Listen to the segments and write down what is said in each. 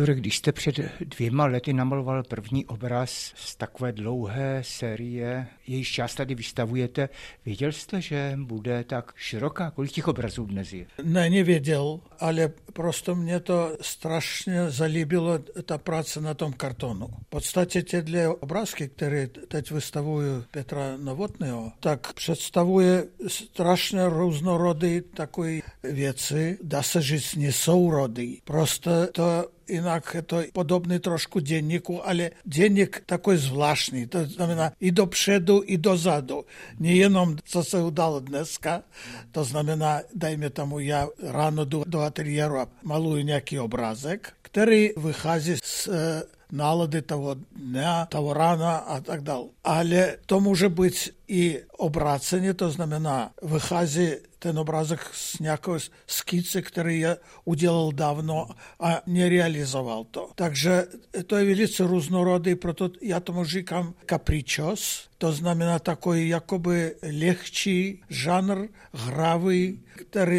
Viktore, když jste před dvěma lety namaloval první obraz z takové dlouhé série, jejíž část tady vystavujete, věděl jste, že bude tak široká? Kolik těch obrazů dnes je? Ne, nevěděl, ale prostě mě to strašně zalíbilo, ta práce na tom kartonu. V podstatě ty dvě obrázky, které teď vystavuju Petra Novotného, tak představuje strašně různorodý takové věci, dá se říct nesourodý. Prostě to jinak to podobný trošku denníku, ale denník takový zvláštní. To znamená i dopředu, i dozadu. Nejenom, co se udalo dneska, to znamená, dajme tomu, já ráno jdu do ateliéru a maluju nějaký obrázek, který vychází z nálady того дня, того рана а так далі. Але то може бути і обрацення, то знамена вихазі ten obrazek z nějakého skice, který je udělal dávno a nerealizoval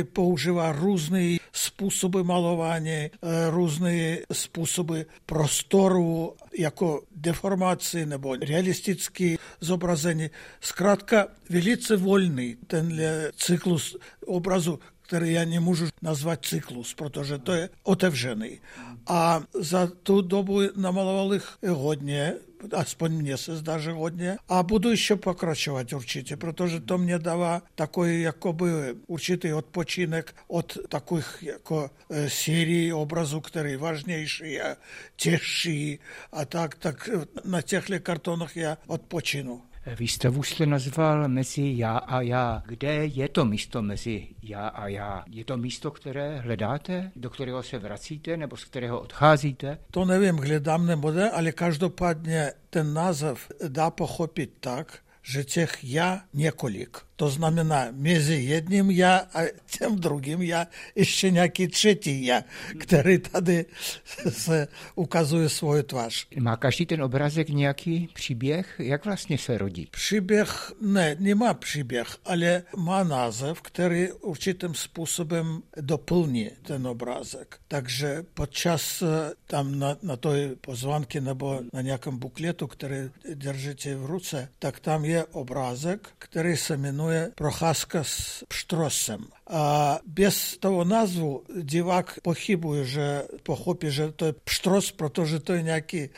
používá různé způsoby malování, různé způsoby prostoru, jako deformaci nebo realistické zobrazení. Zkrátka, velice volný tenhle cyklus obrazu, který já nemůžu nazvat cyklus, protože to je otevřený. A za tu dobu namaloval jich hodně, aspoň mně se zdá, že hodně. A budu ještě pokračovat určitě, protože to mě dává takový jakoby určitý odpočinek od takových jako sérií obrazů, které vážnější a těžší a tak, tak na těchto kartonech já odpočinu. Výstavu jste nazval mezi já a já. Kde je to místo mezi já a já? Je to místo, které hledáte, do kterého se vracíte nebo z kterého odcházíte? To nevím, hledám nebo ne, ale každopádně ten název dá pochopit tak, že těch já několik. To znamená, mezi jedním já a tím druhým já ještě nějaký třetí já, který tady se ukazuje svou tvář. Má každý ten obrázek nějaký příběh? Jak vlastně se rodí? Příběh, ne, nemá příběh, ale má název, který určitým způsobem doplní ten obrázek. Takže podčas tam na, na té pozvánky nebo na nějakém bukletu, který držíte v ruce, tak tam je obrázek, který se jmenuje Vilniuje Prochaskas Štrosem. A bez toho názvu divák pochybuje, že pochopí, že to je pštros, protože to je nějaký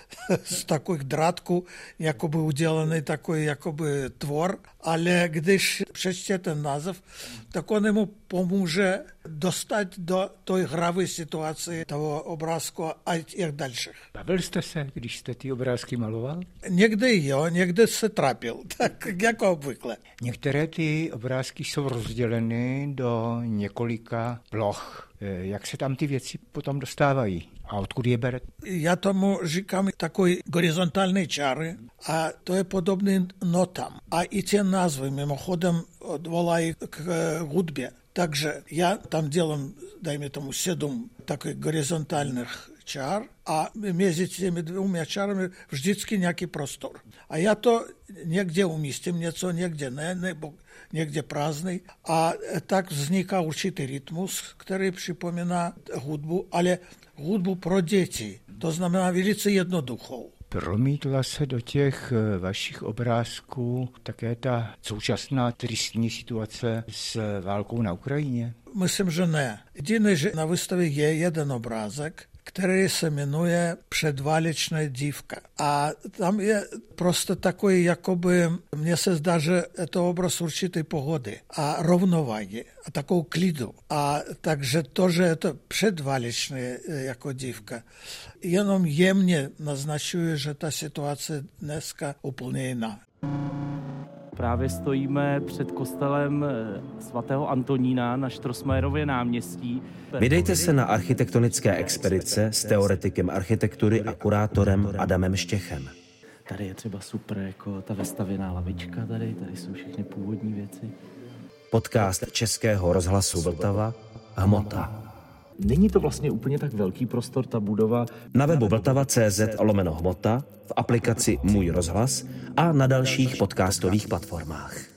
z takových drátků jakoby udělaný takový jakoby tvor, ale když přečte ten název, tak on mu pomůže dostat do té hravé situace toho obrázku a těch dalších. Bavil jste se, když jste ty obrázky maloval? Někdy jo, někdy se trápil, tak jako obvykle. Některé ty obrázky jsou rozděleny do několika ploch. Jak se tam ty věci potom dostávají? A odkud je bere? Já tomu říkám takový horizontální čary a to je podobný notám. A i ty názvy mimochodem odvolají k hudbě. Takže já tam dělám, dajme tomu, sedm takových horizontálních čar a mezi těmi dvěma čarami vždycky nějaký prostor. A já to někde umístím, něco někde ne, nebo někde prázdný. A tak vzniká určitý rytmus, který připomíná hudbu, ale hudbu pro děti. To znamená velice jednoduchou. Promítla se do těch vašich obrázků také ta současná tristní situace s válkou na Ukrajině? Myslím, že ne. Jediný, že na výstavě je jeden obrázek, který se jmenuje Předválečná dívka. A tam je prostě takový, jakoby, mně se zdá, že je to obraz určité pohody a rovnováhy a takovou klidu. A takže to, že je to předválečná jako dívka, jenom jemně naznačuje, že ta situace dneska úplně jiná. Právě stojíme před kostelem eh, svatého Antonína na Štrosmajerově náměstí. Vydejte se na architektonické expedice s teoretikem architektury a kurátorem Adamem Štěchem. Tady je třeba super, jako ta vestavěná lavička tady, tady jsou všechny původní věci. Podcast Českého rozhlasu Vltava Hmota. Není to vlastně úplně tak velký prostor, ta budova. Na webu vltava.cz lomeno hmota, v aplikaci Můj rozhlas a na dalších podcastových platformách.